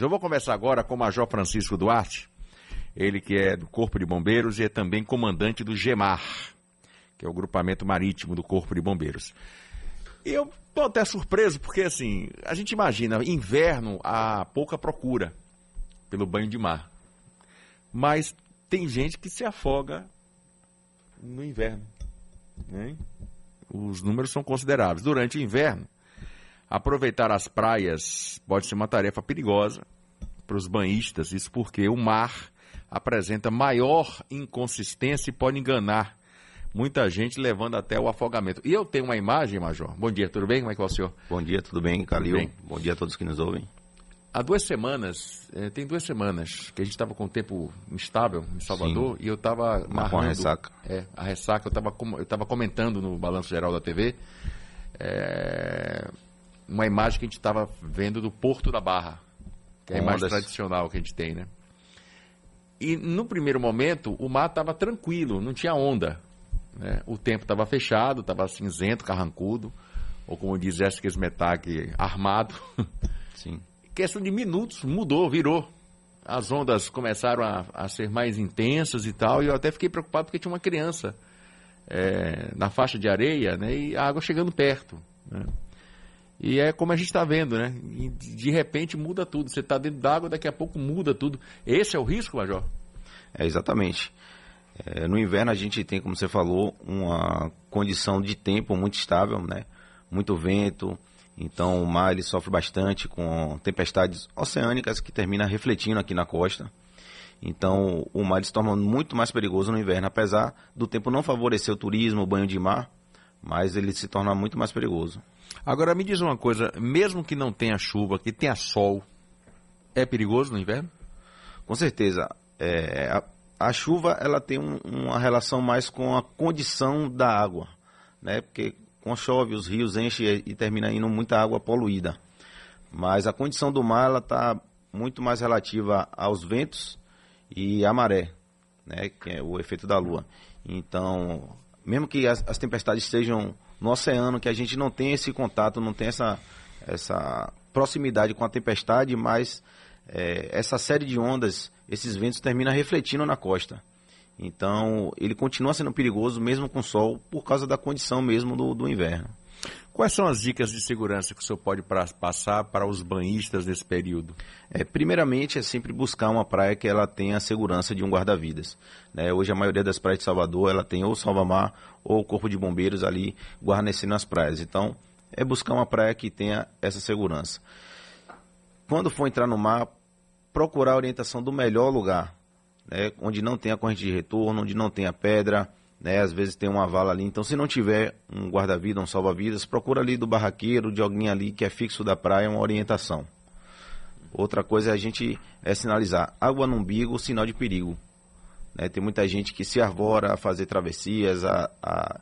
Eu vou conversar agora com o Major Francisco Duarte, ele que é do Corpo de Bombeiros e é também comandante do GEMAR, que é o grupamento marítimo do Corpo de Bombeiros. Eu estou até surpreso, porque assim, a gente imagina, inverno há pouca procura pelo banho de mar. Mas tem gente que se afoga no inverno. Né? Os números são consideráveis. Durante o inverno, aproveitar as praias pode ser uma tarefa perigosa para os banhistas, isso porque o mar apresenta maior inconsistência e pode enganar muita gente, levando até o afogamento. E eu tenho uma imagem, Major. Bom dia, tudo bem? Como é que é o senhor? Bom dia, tudo bem, Calil? Tudo bem? Bom dia a todos que nos ouvem. Há duas semanas, é, tem duas semanas, que a gente estava com o tempo instável em Salvador Sim. e eu estava narrando... Com a ressaca. É, a ressaca. Eu estava eu comentando no Balanço Geral da TV é, uma imagem que a gente estava vendo do Porto da Barra, que é a imagem tradicional que a gente tem, né? E no primeiro momento, o mar estava tranquilo, não tinha onda. Né? O tempo estava fechado, estava cinzento, carrancudo, ou como diz Jéssica Smetak, armado. Sim questão de minutos, mudou, virou. As ondas começaram a, a ser mais intensas e tal, e eu até fiquei preocupado porque tinha uma criança é, na faixa de areia, né, e a água chegando perto. Né? E é como a gente está vendo, né? De repente muda tudo. Você está dentro d'água, daqui a pouco muda tudo. Esse é o risco, Major? É, exatamente. É, no inverno a gente tem, como você falou, uma condição de tempo muito estável, né? Muito vento, então o mar ele sofre bastante com tempestades oceânicas que terminam refletindo aqui na costa. Então o mar se torna muito mais perigoso no inverno, apesar do tempo não favorecer o turismo, o banho de mar, mas ele se torna muito mais perigoso. Agora me diz uma coisa, mesmo que não tenha chuva, que tenha sol, é perigoso no inverno? Com certeza. É, a, a, chuva ela tem um, uma relação mais com a condição da água, né? Porque quando chove, os rios enchem e termina indo muita água poluída. Mas a condição do mar ela está muito mais relativa aos ventos e à maré, né, que é o efeito da lua. Então, mesmo que as, as tempestades estejam no oceano, que a gente não tem esse contato, não tem essa, essa proximidade com a tempestade, mas é, essa série de ondas, esses ventos terminam refletindo na costa. Então, ele continua sendo perigoso mesmo com sol por causa da condição mesmo do, do inverno. Quais são as dicas de segurança que o senhor pode pra, passar para os banhistas nesse período? É, primeiramente, é sempre buscar uma praia que ela tenha a segurança de um guarda-vidas. Né? Hoje, a maioria das praias de Salvador, ela tem ou salva-mar ou corpo de bombeiros ali guarnecendo as praias. Então, é buscar uma praia que tenha essa segurança. Quando for entrar no mar, procurar a orientação do melhor lugar né, onde não tem a corrente de retorno, onde não tem a pedra, né, às vezes tem uma vala ali. Então, se não tiver um guarda-vida, um salva-vidas, procura ali do barraqueiro, de alguém ali que é fixo da praia, uma orientação. Outra coisa é a gente é sinalizar água no umbigo, sinal de perigo. Né, tem muita gente que se arvora a fazer travessias, a, a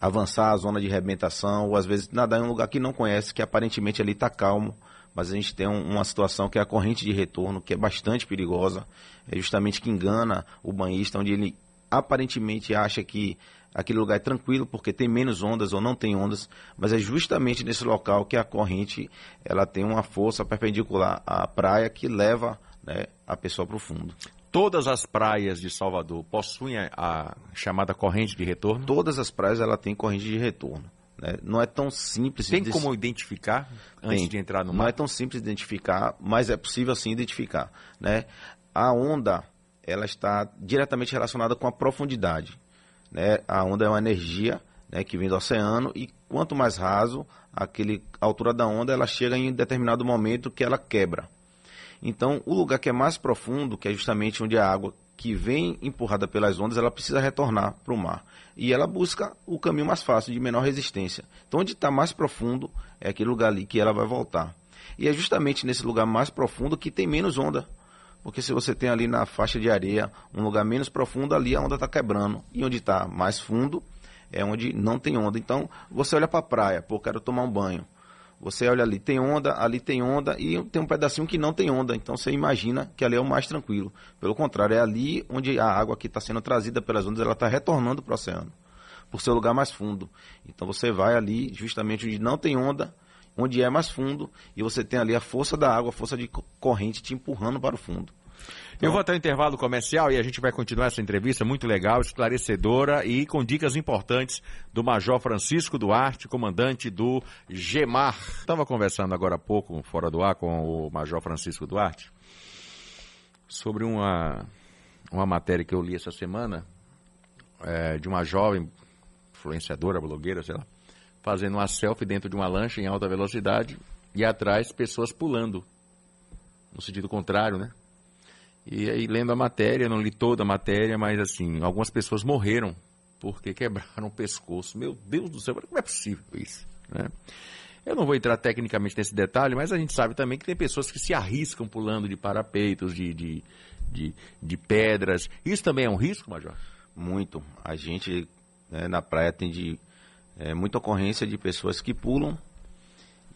avançar a zona de arrebentação, ou às vezes nadar em um lugar que não conhece, que aparentemente ali está calmo, mas a gente tem um, uma situação que é a corrente de retorno, que é bastante perigosa, é justamente que engana o banhista, onde ele aparentemente acha que aquele lugar é tranquilo porque tem menos ondas ou não tem ondas, mas é justamente nesse local que a corrente ela tem uma força perpendicular à praia que leva né, a pessoa para o fundo. Todas as praias de Salvador possuem a chamada corrente de retorno? Todas as praias ela tem corrente de retorno. Né? Não é tão simples. Tem de... como identificar antes Tem. de entrar no mar? Não é tão simples de identificar, mas é possível sim identificar. Né? A onda ela está diretamente relacionada com a profundidade. Né? A onda é uma energia né, que vem do oceano e quanto mais raso, aquele, a altura da onda ela chega em determinado momento que ela quebra. Então, o lugar que é mais profundo, que é justamente onde a água que vem empurrada pelas ondas, ela precisa retornar para o mar. E ela busca o caminho mais fácil, de menor resistência. Então, onde está mais profundo, é aquele lugar ali que ela vai voltar. E é justamente nesse lugar mais profundo que tem menos onda. Porque se você tem ali na faixa de areia um lugar menos profundo, ali a onda está quebrando. E onde está mais fundo é onde não tem onda. Então, você olha para a praia, pô, quero tomar um banho. Você olha ali, tem onda, ali tem onda e tem um pedacinho que não tem onda. Então você imagina que ali é o mais tranquilo. Pelo contrário, é ali onde a água que está sendo trazida pelas ondas, ela está retornando para o oceano, por seu lugar mais fundo. Então você vai ali justamente onde não tem onda onde é mais fundo e você tem ali a força da água, a força de corrente te empurrando para o fundo. Então, Eu vou até o intervalo comercial e a gente vai continuar essa entrevista muito legal, esclarecedora e com dicas importantes do Major Francisco Duarte, comandante do GEMAR. Estava conversando agora há pouco, fora do ar, com o Major Francisco Duarte, sobre uma, uma matéria que eu li essa semana é, de uma jovem influenciadora, blogueira, sei lá, fazendo uma selfie dentro de uma lancha em alta velocidade e atrás pessoas pulando. No sentido contrário, né? E aí, lendo a matéria, não li toda a matéria, mas assim, algumas pessoas morreram porque quebraram o pescoço. Meu Deus do céu, como é possível isso? Né? Eu não vou entrar tecnicamente nesse detalhe, mas a gente sabe também que tem pessoas que se arriscam pulando de parapeitos, de, de, de, de pedras. Isso também é um risco, Major? Muito. A gente né, na praia tem de, é, muita ocorrência de pessoas que pulam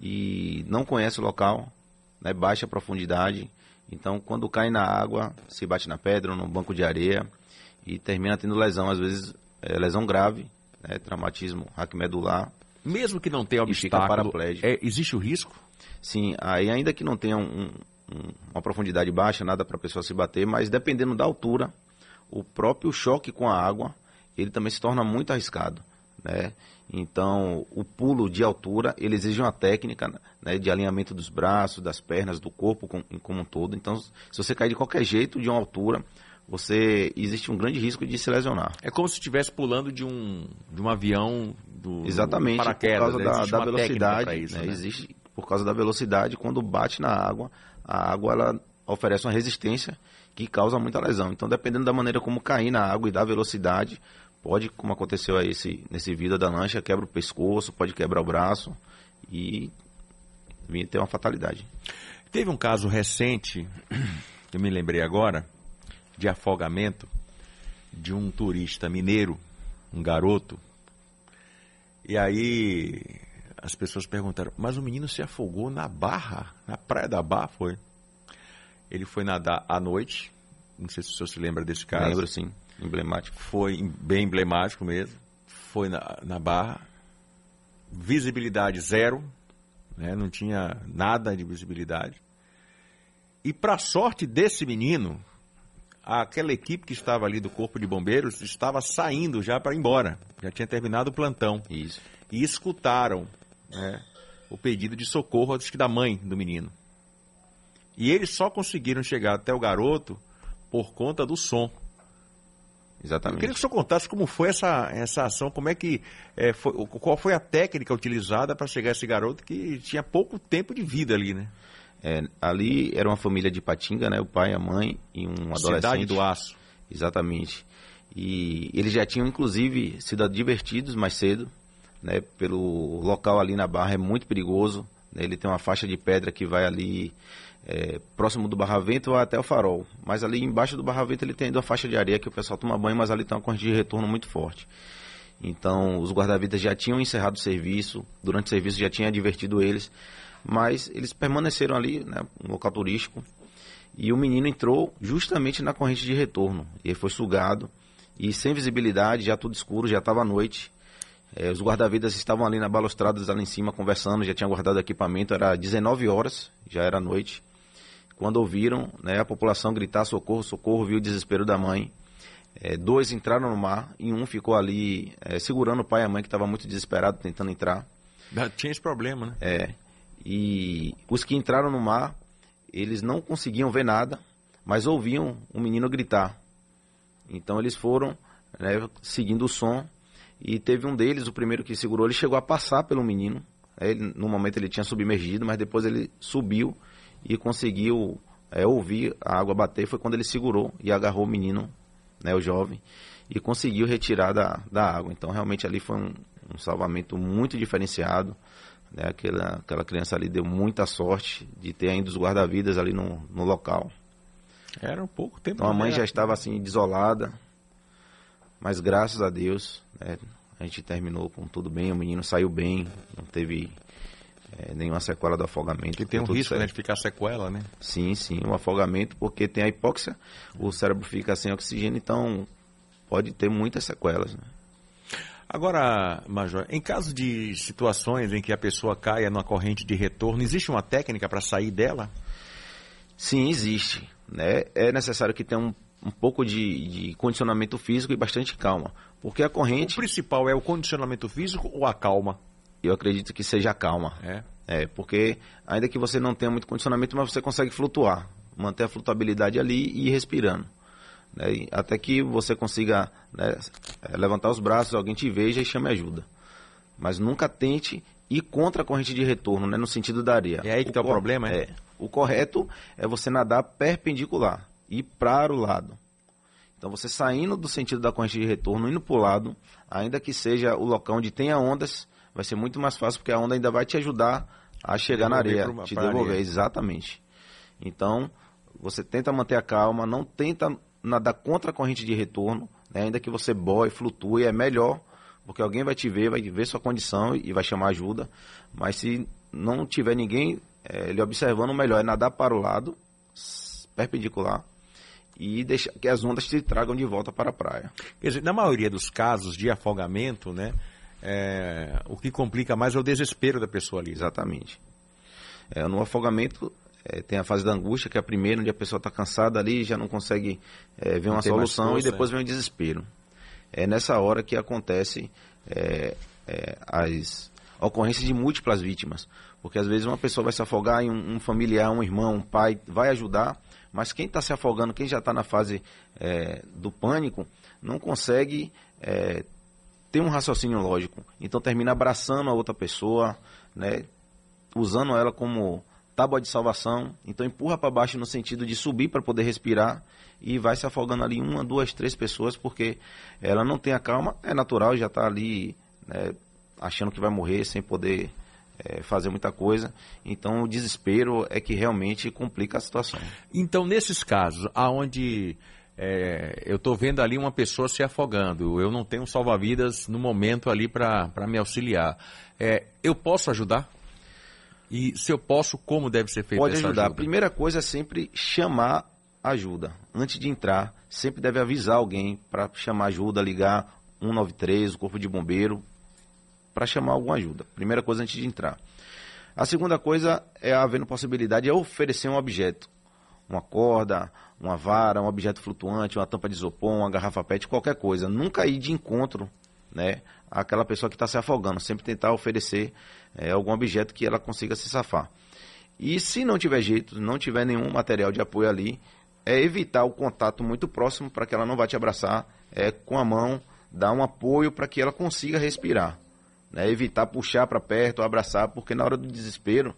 e não conhecem o local, né, baixa profundidade. Então, quando cai na água, se bate na pedra ou no banco de areia e termina tendo lesão, às vezes é, lesão grave, né, traumatismo raquimedular. Mesmo que não tenha obstáculo, é, existe o risco? Sim, aí ainda que não tenha um, um, uma profundidade baixa, nada para a pessoa se bater, mas dependendo da altura, o próprio choque com a água, ele também se torna muito arriscado, né? Então, o pulo de altura, ele exige uma técnica né, de alinhamento dos braços, das pernas, do corpo como, como um todo. Então, se você cair de qualquer jeito de uma altura, você existe um grande risco de se lesionar. É como se estivesse pulando de um, de um avião do Exatamente, por causa né? da, da velocidade. Isso, né? Né? Existe por causa da velocidade, quando bate na água, a água ela oferece uma resistência que causa muita lesão. Então, dependendo da maneira como cair na água e da velocidade, pode, como aconteceu aí esse, nesse vídeo da lancha, quebra o pescoço, pode quebrar o braço e vir ter uma fatalidade. Teve um caso recente, que eu me lembrei agora, de afogamento de um turista mineiro, um garoto. E aí as pessoas perguntaram, mas o menino se afogou na barra, na praia da Barra foi. Ele foi nadar à noite. Não sei se o senhor se lembra desse caso. Lembro, sim. Emblemático. Foi bem emblemático mesmo. Foi na, na barra. Visibilidade zero. Né? Não tinha nada de visibilidade. E para sorte desse menino, aquela equipe que estava ali do Corpo de Bombeiros estava saindo já para ir embora. Já tinha terminado o plantão. Isso. E escutaram né, o pedido de socorro, acho que da mãe do menino. E eles só conseguiram chegar até o garoto por conta do som. Exatamente. Eu queria que o senhor contasse como foi essa, essa ação, como é que é, foi, qual foi a técnica utilizada para chegar esse garoto que tinha pouco tempo de vida ali, né? É, ali era uma família de Patinga, né? O pai, a mãe e um adolescente. Cidade do Aço. Exatamente. E eles já tinham, inclusive, sido advertidos mais cedo, né? Pelo local ali na barra é muito perigoso. Né? Ele tem uma faixa de pedra que vai ali é, próximo do Barravento até o Farol. Mas ali embaixo do Barravento ele tem ainda a faixa de areia que o pessoal toma banho, mas ali tem uma corrente de retorno muito forte. Então os guarda-vidas já tinham encerrado o serviço, durante o serviço já tinha advertido eles, mas eles permaneceram ali, né, um local turístico, e o menino entrou justamente na corrente de retorno. Ele foi sugado e sem visibilidade, já tudo escuro, já estava à noite. É, os guarda-vidas estavam ali na balustrada, ali em cima, conversando, já tinham guardado equipamento, era 19 horas, já era noite. Quando ouviram né, a população gritar socorro, socorro, viu o desespero da mãe. É, dois entraram no mar e um ficou ali é, segurando o pai e a mãe que estava muito desesperado tentando entrar. Tinha esse problema, né? É. E os que entraram no mar, eles não conseguiam ver nada, mas ouviam o menino gritar. Então eles foram né, seguindo o som e teve um deles, o primeiro que segurou, ele chegou a passar pelo menino. Ele, no momento ele tinha submergido, mas depois ele subiu e conseguiu é, ouvir a água bater. Foi quando ele segurou e agarrou o menino, né, o jovem, e conseguiu retirar da, da água. Então, realmente, ali foi um, um salvamento muito diferenciado. Né? Aquela, aquela criança ali deu muita sorte de ter ainda os guarda-vidas ali no, no local. Era um pouco tempo. Então, a mãe já estava assim, desolada, mas graças a Deus, né, a gente terminou com tudo bem, o menino saiu bem, não teve é, nenhuma sequela do afogamento. Que tem um risco né, de ficar sequela, né? Sim, sim, um afogamento, porque tem a hipóxia, o cérebro fica sem oxigênio, então pode ter muitas sequelas. Né? Agora, Major, em caso de situações em que a pessoa caia numa corrente de retorno, existe uma técnica para sair dela? Sim, existe. Né? É necessário que tenha um, um pouco de, de, condicionamento físico e bastante calma. Porque a corrente. O principal é o condicionamento físico ou a calma? Eu acredito que seja a calma. É. É, porque ainda que você não tenha muito condicionamento, mas você consegue flutuar. Manter a flutuabilidade ali e ir respirando. Né? Até que você consiga né, é, levantar os braços, alguém te veja e chame ajuda. Mas nunca tente ir contra a corrente de retorno, né, no sentido da areia. É aí que está o, o problema, é? é? O correto é você nadar perpendicular, ir para o lado. Então você saindo do sentido da corrente de retorno, indo para o lado, ainda que seja o local onde tenha ondas, vai ser muito mais fácil porque a onda ainda vai te ajudar a chegar na areia, uma, te devolver, areia. exatamente. Então, você tenta manter a calma, não tenta nadar contra a corrente de retorno, né? ainda que você boie, flutue, é melhor, porque alguém vai te ver, vai ver sua condição e vai chamar ajuda. Mas se não tiver ninguém é, lhe observando, melhor é nadar para o lado, perpendicular, e deixar que as ondas te tragam de volta para a praia. Quer dizer, na maioria dos casos de afogamento, né, é, o que complica mais é o desespero da pessoa ali. Exatamente. É, no afogamento, é, tem a fase da angústia, que é a primeira, onde a pessoa está cansada ali, já não consegue é, ver não uma solução força, e depois é. vem o desespero. É nessa hora que acontece é, é, as ocorrências de múltiplas vítimas. Porque às vezes uma pessoa vai se afogar e um, um familiar, um irmão, um pai vai ajudar, mas quem está se afogando, quem já está na fase é, do pânico, não consegue ter um raciocínio lógico. Então termina abraçando a outra pessoa, né, usando ela como tábua de salvação, então empurra para baixo no sentido de subir para poder respirar e vai se afogando ali uma, duas, três pessoas porque ela não tem a calma, é natural, já está ali né, achando que vai morrer sem poder é, fazer muita coisa. Então o desespero é que realmente complica a situação. Então nesses casos, aonde é, eu estou vendo ali uma pessoa se afogando, eu não tenho salva-vidas no momento ali para me auxiliar, é, eu posso ajudar? E se eu posso, como deve ser feito Pode ajudar. Ajuda? A primeira coisa é sempre chamar ajuda. Antes de entrar, sempre deve avisar alguém para chamar ajuda, ligar 193, o corpo de bombeiro, para chamar alguma ajuda. Primeira coisa antes de entrar. A segunda coisa é havendo possibilidade de oferecer um objeto. Uma corda, uma vara, um objeto flutuante, uma tampa de isopor, uma garrafa PET, qualquer coisa. Nunca ir de encontro né, àquela pessoa que está se afogando. Sempre tentar oferecer é, algum objeto que ela consiga se safar. E se não tiver jeito, não tiver nenhum material de apoio ali, é evitar o contato muito próximo para que ela não vá te abraçar é, com a mão, dar um apoio para que ela consiga respirar. Né? Evitar puxar para perto, abraçar, porque na hora do desespero,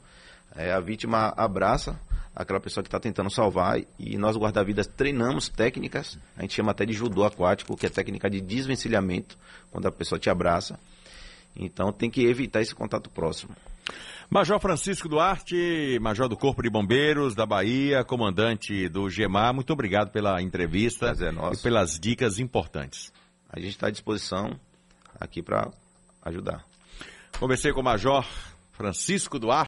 é, a vítima abraça aquela pessoa que está tentando salvar e nós guarda-vidas treinamos técnicas, a gente chama até de judô aquático, que é técnica de desvencilhamento, quando a pessoa te abraça. Então tem que evitar esse contato próximo. Major Francisco Duarte, Major do Corpo de Bombeiros da Bahia, comandante do GEMAR, muito obrigado pela entrevista é e pelas dicas importantes. A gente está à disposição aqui para ajudar. Conversei com o Major Francisco Duarte.